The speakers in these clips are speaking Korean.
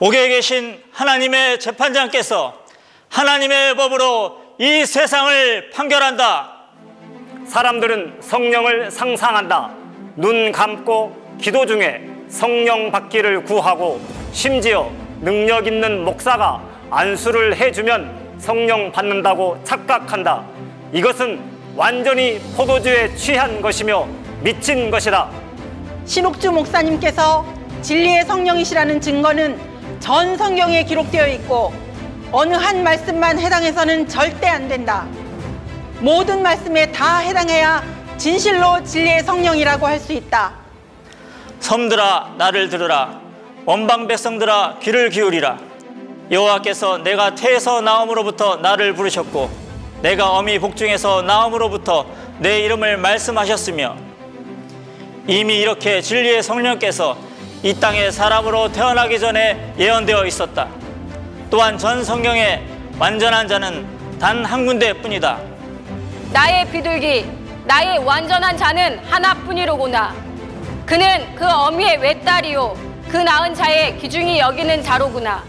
옥에 계신 하나님의 재판장께서 하나님의 법으로 이 세상을 판결한다. 사람들은 성령을 상상한다. 눈 감고 기도 중에 성령 받기를 구하고 심지어 능력 있는 목사가 안수를 해주면 성령 받는다고 착각한다. 이것은 완전히 포도주에 취한 것이며 미친 것이다. 신옥주 목사님께서 진리의 성령이시라는 증거는 전 성경에 기록되어 있고 어느 한 말씀만 해당해서는 절대 안 된다. 모든 말씀에 다 해당해야 진실로 진리의 성령이라고 할 수 있다. 섬들아 나를 들으라 원방 백성들아 귀를 기울이라 여호와께서 내가 태에서 나옴으로부터 나를 부르셨고 내가 어미 복중에서 나옴으로부터 내 이름을 말씀하셨으며 이미 이렇게 진리의 성령께서 이 땅에 사람으로 태어나기 전에 예언되어 있었다. 또한 전 성경에 완전한 자는 단 한 군데뿐이다. 나의 비둘기, 나의 완전한 자는 하나뿐이로구나. 그는 그 어미의 외딸이요, 그 낳은 자의 기중이 여기는 자로구나.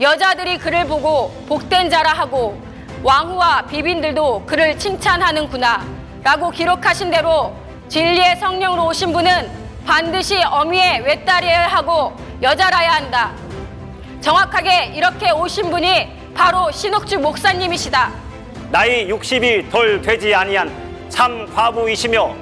여자들이 그를 보고 복된 자라 하고 왕후와 비빈들도 그를 칭찬하는구나. 라고 기록하신 대로 진리의 성령으로 오신 분은 반드시 어미의 외딸이어야 하고 여자라야 한다. 정확하게 이렇게 오신 분이 바로 신옥주 목사님이시다. 나이 60이 덜 되지 아니한 참 과부이시며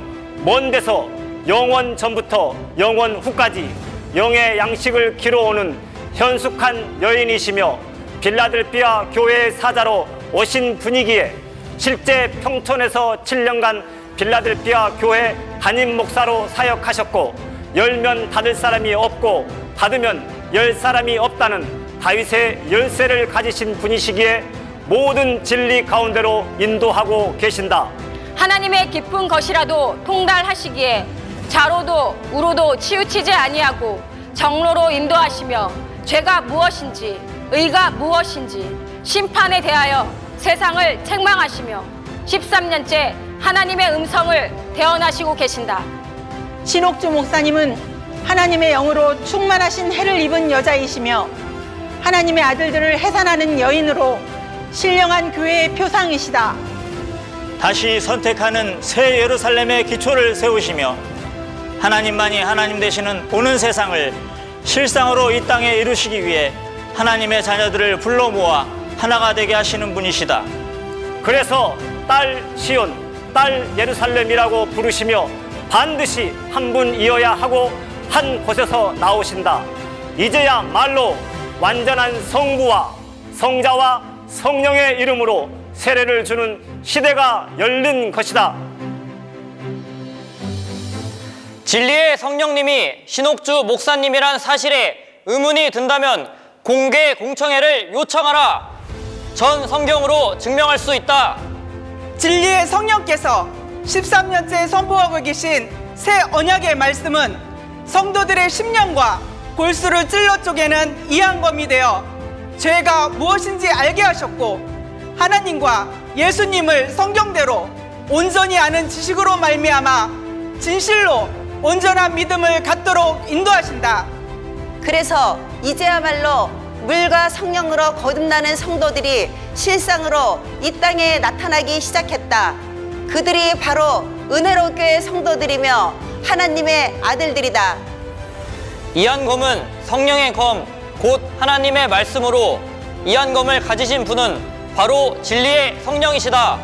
먼 데서 영원 전부터 영원 후까지 영의 양식을 기러오는 현숙한 여인이시며 빌라델피아 교회의 사자로 오신 분이기에 실제 평촌에서 7년간 빌라델피아 교회 담임 목사로 사역하셨고 열면 닫을 사람이 없고 닫으면 열 사람이 없다는 다윗의 열쇠를 가지신 분이시기에 모든 진리 가운데로 인도하고 계신다. 하나님의 깊은 것이라도 통달하시기에 자로도 우로도 치우치지 아니하고 정로로 인도하시며 죄가 무엇인지 의가 무엇인지 심판에 대하여 세상을 책망하시며 13년째 하나님의 음성을 대언하시고 계신다. 신옥주 목사님은 하나님의 영으로 충만하신 해를 입은 여자이시며 하나님의 아들들을 해산하는 여인으로 신령한 교회의 표상이시다. 다시 선택하는 새 예루살렘의 기초를 세우시며 하나님만이 하나님 되시는 오는 세상을 실상으로 이 땅에 이루시기 위해 하나님의 자녀들을 불러 모아 하나가 되게 하시는 분이시다. 그래서 딸 시온, 딸 예루살렘이라고 부르시며 반드시 한 분이어야 하고 한 곳에서 나오신다. 이제야 말로 완전한 성부와 성자와 성령의 이름으로 세례를 주는 시대가 열린 것이다. 진리의 성령님이 신옥주 목사님이란 사실에 의문이 든다면 공개 공청회를 요청하라. 전 성경으로 증명할 수 있다. 진리의 성령께서 13년째 선포하고 계신 새 언약의 말씀은 성도들의 심령과 골수를 찔러 쪼개는 이한검이 되어 죄가 무엇인지 알게 하셨고 하나님과 예수님을 성경대로 온전히 아는 지식으로 말미암아 진실로 온전한 믿음을 갖도록 인도하신다. 그래서 이제야말로 물과 성령으로 거듭나는 성도들이 실상으로 이 땅에 나타나기 시작했다. 그들이 바로 은혜로 교회 성도들이며 하나님의 아들들이다. 이한검은 성령의 검, 곧 하나님의 말씀으로 이한검을 가지신 분은 바로 진리의 성령이시다.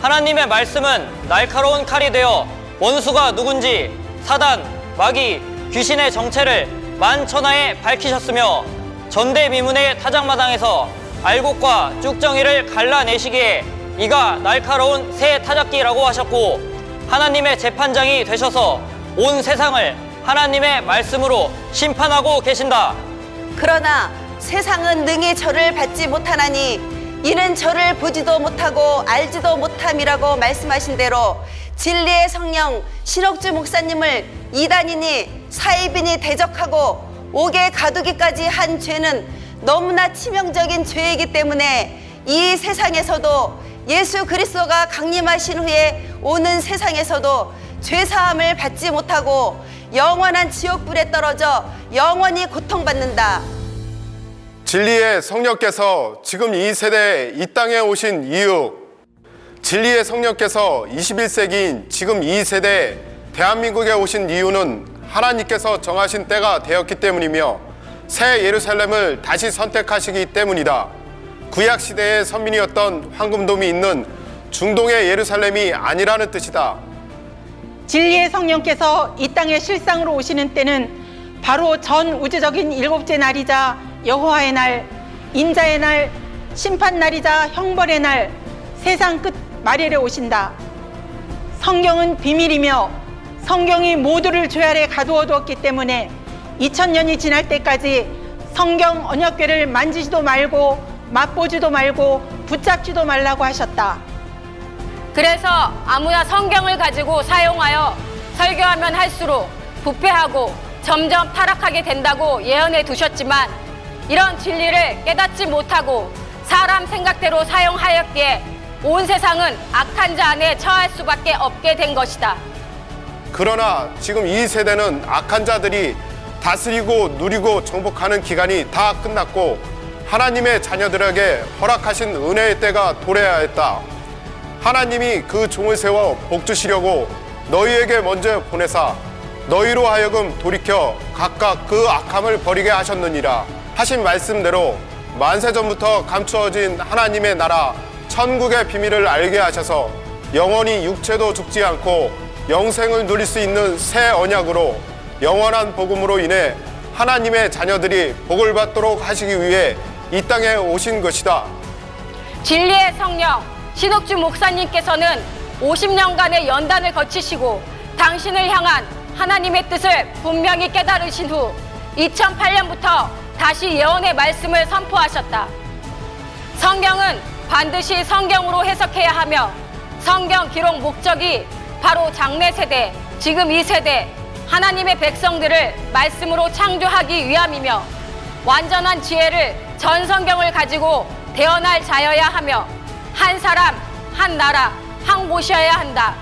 하나님의 말씀은 날카로운 칼이 되어 원수가 누군지 사단, 마귀, 귀신의 정체를 만천하에 밝히셨으며 전대미문의 타작마당에서 알곡과 쭉정이를 갈라내시기에 이가 날카로운 새 타작기라고 하셨고 하나님의 재판장이 되셔서 온 세상을 하나님의 말씀으로 심판하고 계신다. 그러나 세상은 능히 저를 받지 못하나니 이는 저를 보지도 못하고 알지도 못함이라고 말씀하신 대로 진리의 성령 신옥주 목사님을 이단이니 사입이니 대적하고 옥에 가두기까지 한 죄는 너무나 치명적인 죄이기 때문에 이 세상에서도 예수 그리스도가 강림하신 후에 오는 세상에서도 죄 사함을 받지 못하고 영원한 지옥불에 떨어져 영원히 고통받는다. 진리의 성령께서 지금 이 세대에 이 땅에 오신 이유, 진리의 성령께서 21세기인 지금 이 세대에 대한민국에 오신 이유는 하나님께서 정하신 때가 되었기 때문이며 새 예루살렘을 다시 선택하시기 때문이다. 구약 시대의 선민이었던 황금돔이 있는 중동의 예루살렘이 아니라는 뜻이다. 진리의 성령께서 이 땅에 실상으로 오시는 때는 바로 전 우주적인 일곱째 날이자 여호와의 날, 인자의 날, 심판 날이자 형벌의 날, 세상 끝 말일에 오신다. 성경은 비밀이며 성경이 모두를 죄 아래 가두어 두었기 때문에 2000년이 지날 때까지 성경 언약궤를 만지지도 말고 맛보지도 말고 붙잡지도 말라고 하셨다. 그래서 아무나 성경을 가지고 사용하여 설교하면 할수록 부패하고 점점 타락하게 된다고 예언해 두셨지만 이런 진리를 깨닫지 못하고 사람 생각대로 사용하였기에 온 세상은 악한 자 안에 처할 수밖에 없게 된 것이다. 그러나 지금 이 세대는 악한 자들이 다스리고 누리고 정복하는 기간이 다 끝났고 하나님의 자녀들에게 허락하신 은혜의 때가 도래해야 했다. 하나님이 그 종을 세워 복주시려고 너희에게 먼저 보내사 너희로 하여금 돌이켜 각각 그 악함을 버리게 하셨느니라 하신 말씀대로 만세 전부터 감추어진 하나님의 나라 천국의 비밀을 알게 하셔서 영원히 육체도 죽지 않고 영생을 누릴 수 있는 새 언약으로 영원한 복음으로 인해 하나님의 자녀들이 복을 받도록 하시기 위해 이 땅에 오신 것이다. 진리의 성령 신옥주 목사님께서는 50년간의 연단을 거치시고 당신을 향한 하나님의 뜻을 분명히 깨달으신 후 2008년부터 다시 예언의 말씀을 선포하셨다. 성경은 반드시 성경으로 해석해야 하며 성경 기록 목적이 바로 장래 세대, 지금 이 세대 하나님의 백성들을 말씀으로 창조하기 위함이며 완전한 지혜를 전 성경을 가지고 대언할 자여야 하며 한 사람, 한 나라, 한 곳이어야 한다.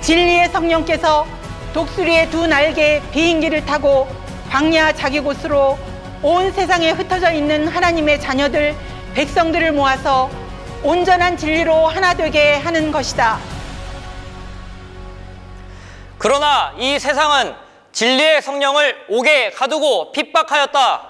진리의 성령께서 독수리의 두 날개의 비행기를 타고 광야 자기 곳으로 온 세상에 흩어져 있는 하나님의 자녀들, 백성들을 모아서 온전한 진리로 하나 되게 하는 것이다. 그러나 이 세상은 진리의 성령을 옥에 가두고 핍박하였다.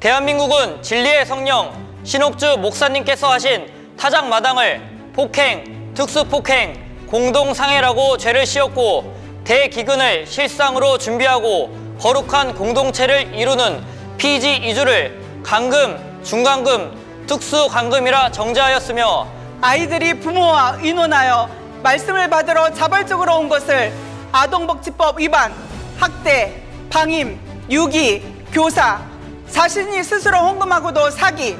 대한민국은 진리의 성령 신옥주 목사님께서 하신 타작마당을 폭행, 특수폭행, 공동상해라고 죄를 씌웠고 대기근을 실상으로 준비하고 거룩한 공동체를 이루는 피지 이주를 강금, 중간금, 특수강금이라 정죄하였으며 아이들이 부모와 의논하여 말씀을 받으러 자발적으로 온 것을 아동복지법 위반, 학대, 방임, 유기, 교사, 자신이 스스로 헌금하고도 사기,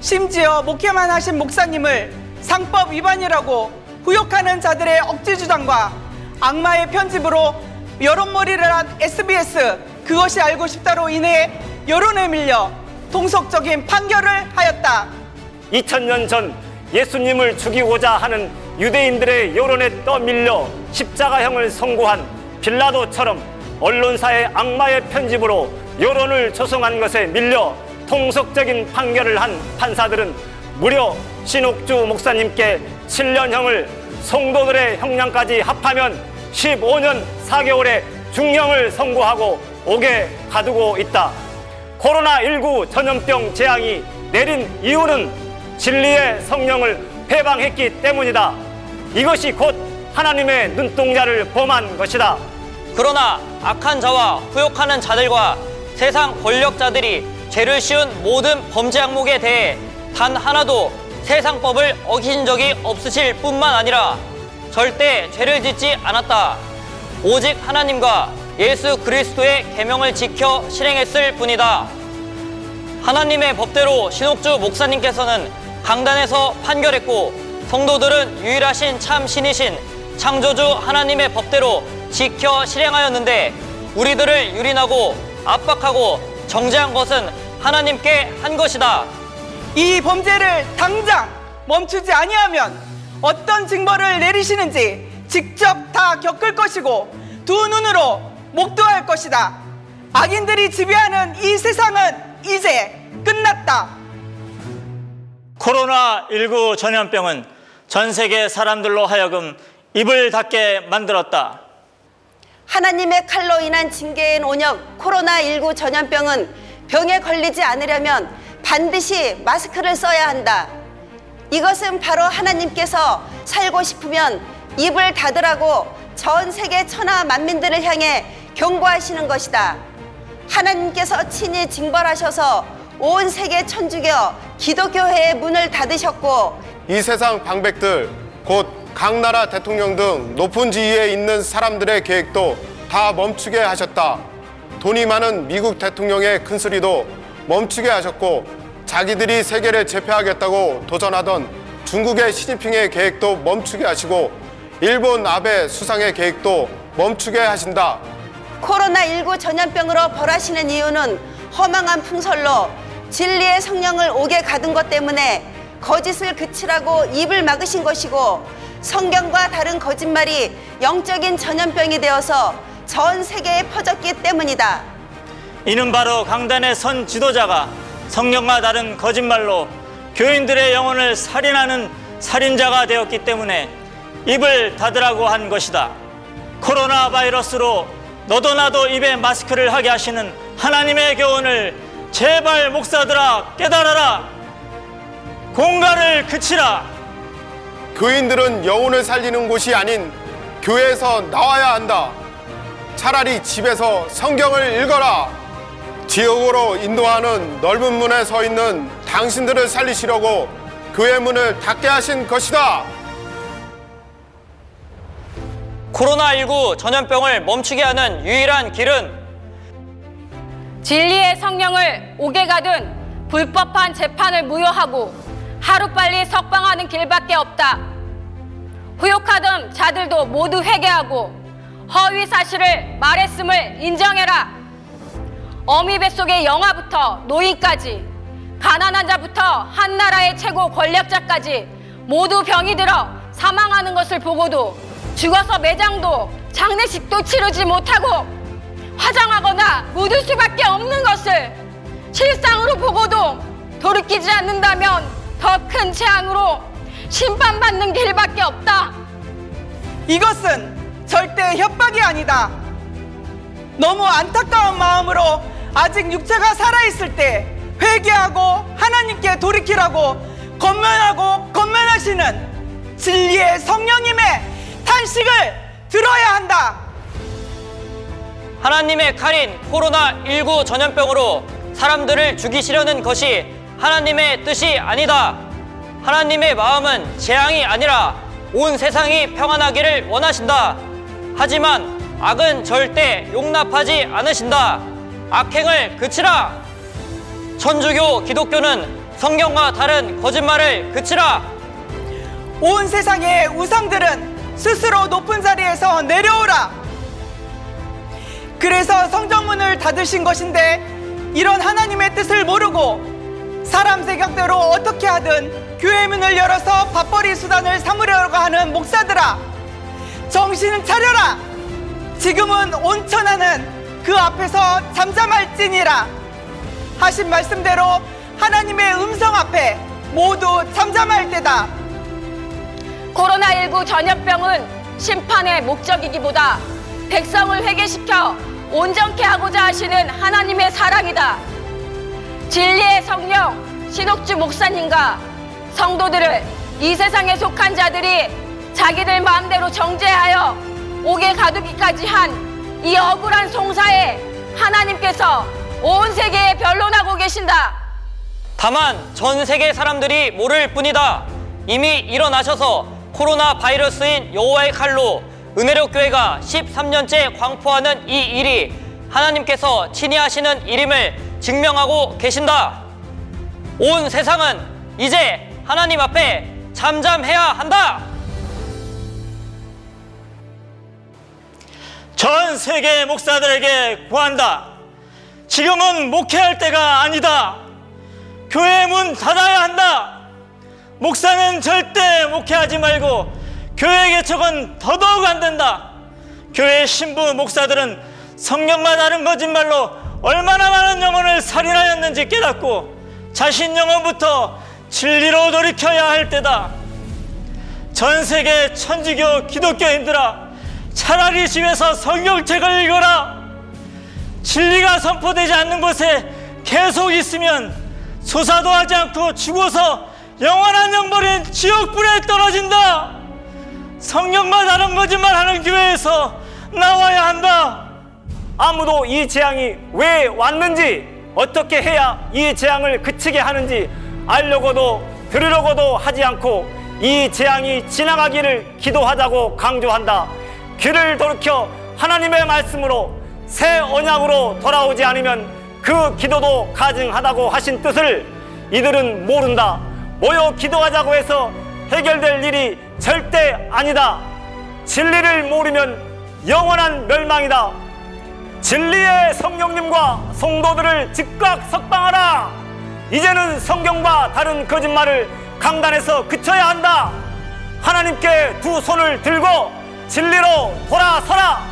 심지어 목회만 하신 목사님을 상법 위반이라고 후욕하는 자들의 억지 주장과 악마의 편집으로 여론몰이를 한 SBS 그것이 알고 싶다로 인해 여론에 밀려 동속적인 판결을 하였다. 2000년 전 예수님을 죽이고자 하는 유대인들의 여론에 떠밀려 십자가형을 선고한 빌라도처럼 언론사의 악마의 편집으로 여론을 조성한 것에 밀려 통속적인 판결을 한 판사들은 무려 신옥주 목사님께 7년형을 성도들의 형량까지 합하면 15년 4개월의 중형을 선고하고 옥에 가두고 있다. 코로나19 전염병 재앙이 내린 이유는 진리의 성령을 해방했기 때문이다. 이것이 곧 하나님의 눈동자를 범한 것이다. 그러나 악한 자와 후욕하는 자들과 세상 권력자들이 죄를 씌운 모든 범죄 항목에 대해 단 하나도 세상법을 어긴 적이 없으실 뿐만 아니라 절대 죄를 짓지 않았다. 오직 하나님과 예수 그리스도의 계명을 지켜 실행했을 뿐이다. 하나님의 법대로 신옥주 목사님께서는 강단에서 판결했고 성도들은 유일하신 참 신이신 창조주 하나님의 법대로 지켜 실행하였는데 우리들을 유린하고 압박하고 정죄한 것은 하나님께 한 것이다. 이 범죄를 당장 멈추지 아니하면 어떤 징벌을 내리시는지 직접 다 겪을 것이고 두 눈으로 목도할 것이다. 악인들이 지배하는 이 세상은 이제 하겠다. 코로나19 전염병은 전 세계 사람들로 하여금 입을 닫게 만들었다. 하나님의 칼로 인한 징계인 온역 코로나19 전염병은 병에 걸리지 않으려면 반드시 마스크를 써야 한다. 이것은 바로 하나님께서 살고 싶으면 입을 닫으라고 전 세계 천하 만민들을 향해 경고하시는 것이다. 하나님께서 친히 징벌하셔서 온 세계 천주교 기독교회의 문을 닫으셨고 이 세상 방백들 곧 각 나라 대통령 등 높은 지위에 있는 사람들의 계획도 다 멈추게 하셨다. 돈이 많은 미국 대통령의 큰소리도 멈추게 하셨고 자기들이 세계를 제패하겠다고 도전하던 중국의 시진핑의 계획도 멈추게 하시고 일본 아베 수상의 계획도 멈추게 하신다. 코로나19 전염병으로 벌하시는 이유는 허망한 풍설로 진리의 성령을 옥에 가둔 것 때문에 거짓을 그치라고 입을 막으신 것이고 성경과 다른 거짓말이 영적인 전염병이 되어서 전 세계에 퍼졌기 때문이다. 이는 바로 강단의 선 지도자가 성령과 다른 거짓말로 교인들의 영혼을 살인하는 살인자가 되었기 때문에 입을 닫으라고 한 것이다. 코로나 바이러스로 너도 나도 입에 마스크를 하게 하시는 하나님의 교훈을 제발 목사들아 깨달아라. 공갈을 그치라. 교인들은 영혼을 살리는 곳이 아닌 교회에서 나와야 한다. 차라리 집에서 성경을 읽어라. 지옥으로 인도하는 넓은 문에 서 있는 당신들을 살리시려고 교회 문을 닫게 하신 것이다. 코로나19 전염병을 멈추게 하는 유일한 길은 진리의 성령을 옥에 가둔 불법한 재판을 무효하고 하루빨리 석방하는 길밖에 없다. 후욕하던 자들도 모두 회개하고 허위 사실을 말했음을 인정해라. 어미 뱃속의 영아부터 노인까지 가난한 자부터 한 나라의 최고 권력자까지 모두 병이 들어 사망하는 것을 보고도 죽어서 매장도 장례식도 치르지 못하고 화장하거나 묻을 수밖에 없는 것을 실상으로 보고도 돌이키지 않는다면 더 큰 재앙으로 심판받는 길밖에 없다. 이것은 절대 협박이 아니다. 너무 안타까운 마음으로 아직 육체가 살아있을 때 회개하고 하나님께 돌이키라고 건면하고 건면하시는 진리의 성령님의 탄식을 들어야 한다. 하나님의 칼인 코로나19 전염병으로 사람들을 죽이시려는 것이 하나님의 뜻이 아니다. 하나님의 마음은 재앙이 아니라 온 세상이 평안하기를 원하신다. 하지만 악은 절대 용납하지 않으신다. 악행을 그치라. 천주교 기독교는 성경과 다른 거짓말을 그치라. 온 세상의 우상들은 스스로 높은 자리에서 내려오라. 그래서 성정문을 닫으신 것인데 이런 하나님의 뜻을 모르고 사람 생각대로 어떻게 하든 교회 문을 열어서 밥벌이 수단을 삼으려고 하는 목사들아 정신을 차려라 지금은 온천하는 그 앞에서 잠잠할지니라 하신 말씀대로 하나님의 음성 앞에 모두 잠잠할 때다 코로나19 전염병은 심판의 목적이기보다 백성을 회개시켜 온전케 하고자 하시는 하나님의 사랑이다. 진리의 성령 신옥주 목사님과 성도들을 이 세상에 속한 자들이 자기들 마음대로 정죄하여 옥에 가두기까지 한 이 억울한 송사에 하나님께서 온 세계에 변론하고 계신다. 다만 전 세계 사람들이 모를 뿐이다. 이미 일어나셔서 코로나 바이러스인 여호와의 칼로 은혜로 교회가 13년째 광포하는 이 일이 하나님께서 친히 하시는 일임을 증명하고 계신다. 온 세상은 이제 하나님 앞에 잠잠해야 한다. 전 세계 목사들에게 구한다. 지금은 목회할 때가 아니다. 교회 문 닫아야 한다. 목사는 절대 목회하지 말고 교회 개척은 더더욱 안 된다. 교회 신부 목사들은 성령과 다른 거짓말로 얼마나 많은 영혼을 살인하였는지 깨닫고 자신 영혼부터 진리로 돌이켜야 할 때다. 전 세계 천주교 기독교인들아, 차라리 집에서 성경책을 읽어라. 진리가 선포되지 않는 곳에 계속 있으면 조사도 하지 않고 죽어서 영원한 영벌인 지옥불에 떨어진다. 성경만 다른 거짓말 하는 교회에서 나와야 한다. 아무도 이 재앙이 왜 왔는지 어떻게 해야 이 재앙을 그치게 하는지 알려고도 들으려고도 하지 않고 이 재앙이 지나가기를 기도하자고 강조한다. 귀를 돌이켜 하나님의 말씀으로 새 언약으로 돌아오지 않으면 그 기도도 가증하다고 하신 뜻을 이들은 모른다. 모여 기도하자고 해서 해결될 일이 절대 아니다. 진리를 모르면 영원한 멸망이다. 진리의 성령님과 성도들을 즉각 석방하라. 이제는 성경과 다른 거짓말을 강단에서 그쳐야 한다. 하나님께 두 손을 들고 진리로 돌아서라.